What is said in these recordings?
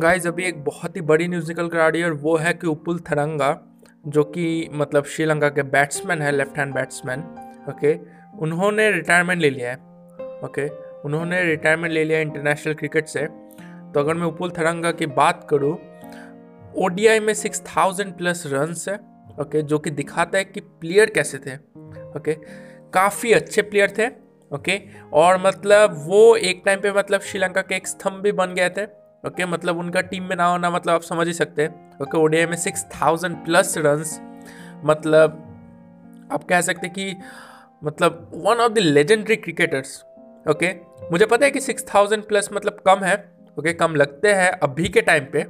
Guys अभी एक बहुत ही बड़ी न्यूज़ निकल कर आ रही है और वो है कि उपुल थरंगा, जो कि मतलब श्रीलंका के बैट्समैन है लेफ़्ट हैंड बैट्समैन ओके उन्होंने रिटायरमेंट ले लिया है ओके उन्होंने रिटायरमेंट ले लिया इंटरनेशनल क्रिकेट से। तो अगर मैं उपुल थरंगा की बात करूँ ओडीआई में सिक्स थाउज़ेंड प्लस रन है ओके जो कि दिखाता है कि प्लेयर कैसे थे ओके काफ़ी अच्छे प्लेयर थे ओके और मतलब वो एक टाइम पे मतलब श्रीलंका के एक स्तंभ भी बन गए थे ओके मतलब उनका टीम में ना होना मतलब आप समझ ही सकते हैं। ओके ओडीआई में सिक्स थाउज़ेंड प्लस रन मतलब आप कह सकते कि मतलब one of the legendary cricketers okay मुझे पता है कि सिक्स थाउज़ेंड प्लस मतलब कम है ओके कम लगते हैं अभी के टाइम पे,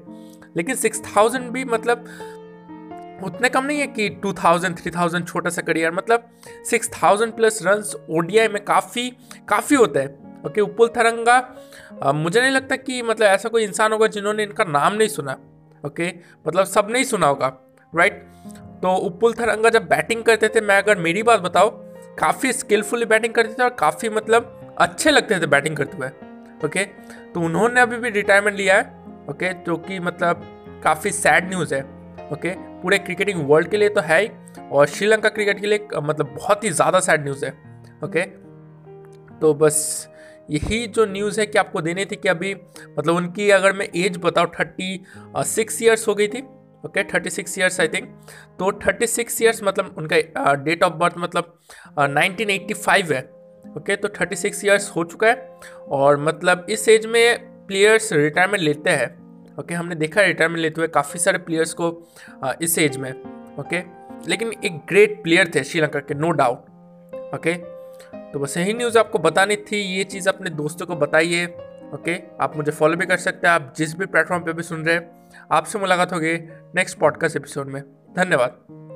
लेकिन सिक्स थाउज़ेंड भी मतलब उतने कम नहीं है कि टू थाउज़ेंड थ्री थाउज़ेंड छोटा सा करियर मतलब six thousand plus run ODI में काफ़ी काफ़ी होता है। ओके, उपुल थरंगा। मुझे नहीं लगता कि मतलब ऐसा कोई इंसान होगा जिन्होंने इनका नाम नहीं सुना, ओके? मतलब सब नहीं सुना होगा राइट तो उपुल थरंगा जब बैटिंग करते थे, मैं अगर मेरी बात बताओ काफ़ी स्किलफुली बैटिंग करते थे और काफ़ी मतलब अच्छे लगते थे बैटिंग करते हुए, ओके? तो उन्होंने अभी भी रिटायरमेंट लिया है, ओके? जो कि मतलब काफ़ी सैड न्यूज़ है, ओके? पूरे क्रिकेटिंग वर्ल्ड के लिए तो है ही, और श्रीलंका क्रिकेट के लिए मतलब बहुत ही ज़्यादा सैड न्यूज़ है, ओके? तो बस यही जो न्यूज़ है कि आपको देनी थी कि अभी मतलब उनकी अगर मैं एज बताऊँ थर्टी सिक्स ईयर्स हो गई थी okay thirty six years I think तो थर्टी सिक्स ईयर्स मतलब उनका डेट ऑफ़ बर्थ मतलब नाइनटीन एट्टी फाइव है ओके तो थर्टी सिक्स ईयर्स हो चुका है और मतलब इस एज में प्लेयर्स रिटायरमेंट लेते हैं ओके हमने देखा रिटायरमेंट लेते हुए काफ़ी सारे प्लेयर्स को इस एज में ओके लेकिन एक ग्रेट प्लेयर थे श्रीलंका के नो डाउट ओके तो बस यही न्यूज़ आपको बतानी थी, ये चीज़ अपने दोस्तों को बताइए ओके आप मुझे फॉलो भी कर सकते हैं, आप जिस भी प्लेटफॉर्म पे भी सुन रहे हैं, आपसे मुलाकात होगी नेक्स्ट पॉडकास्ट एपिसोड में। धन्यवाद।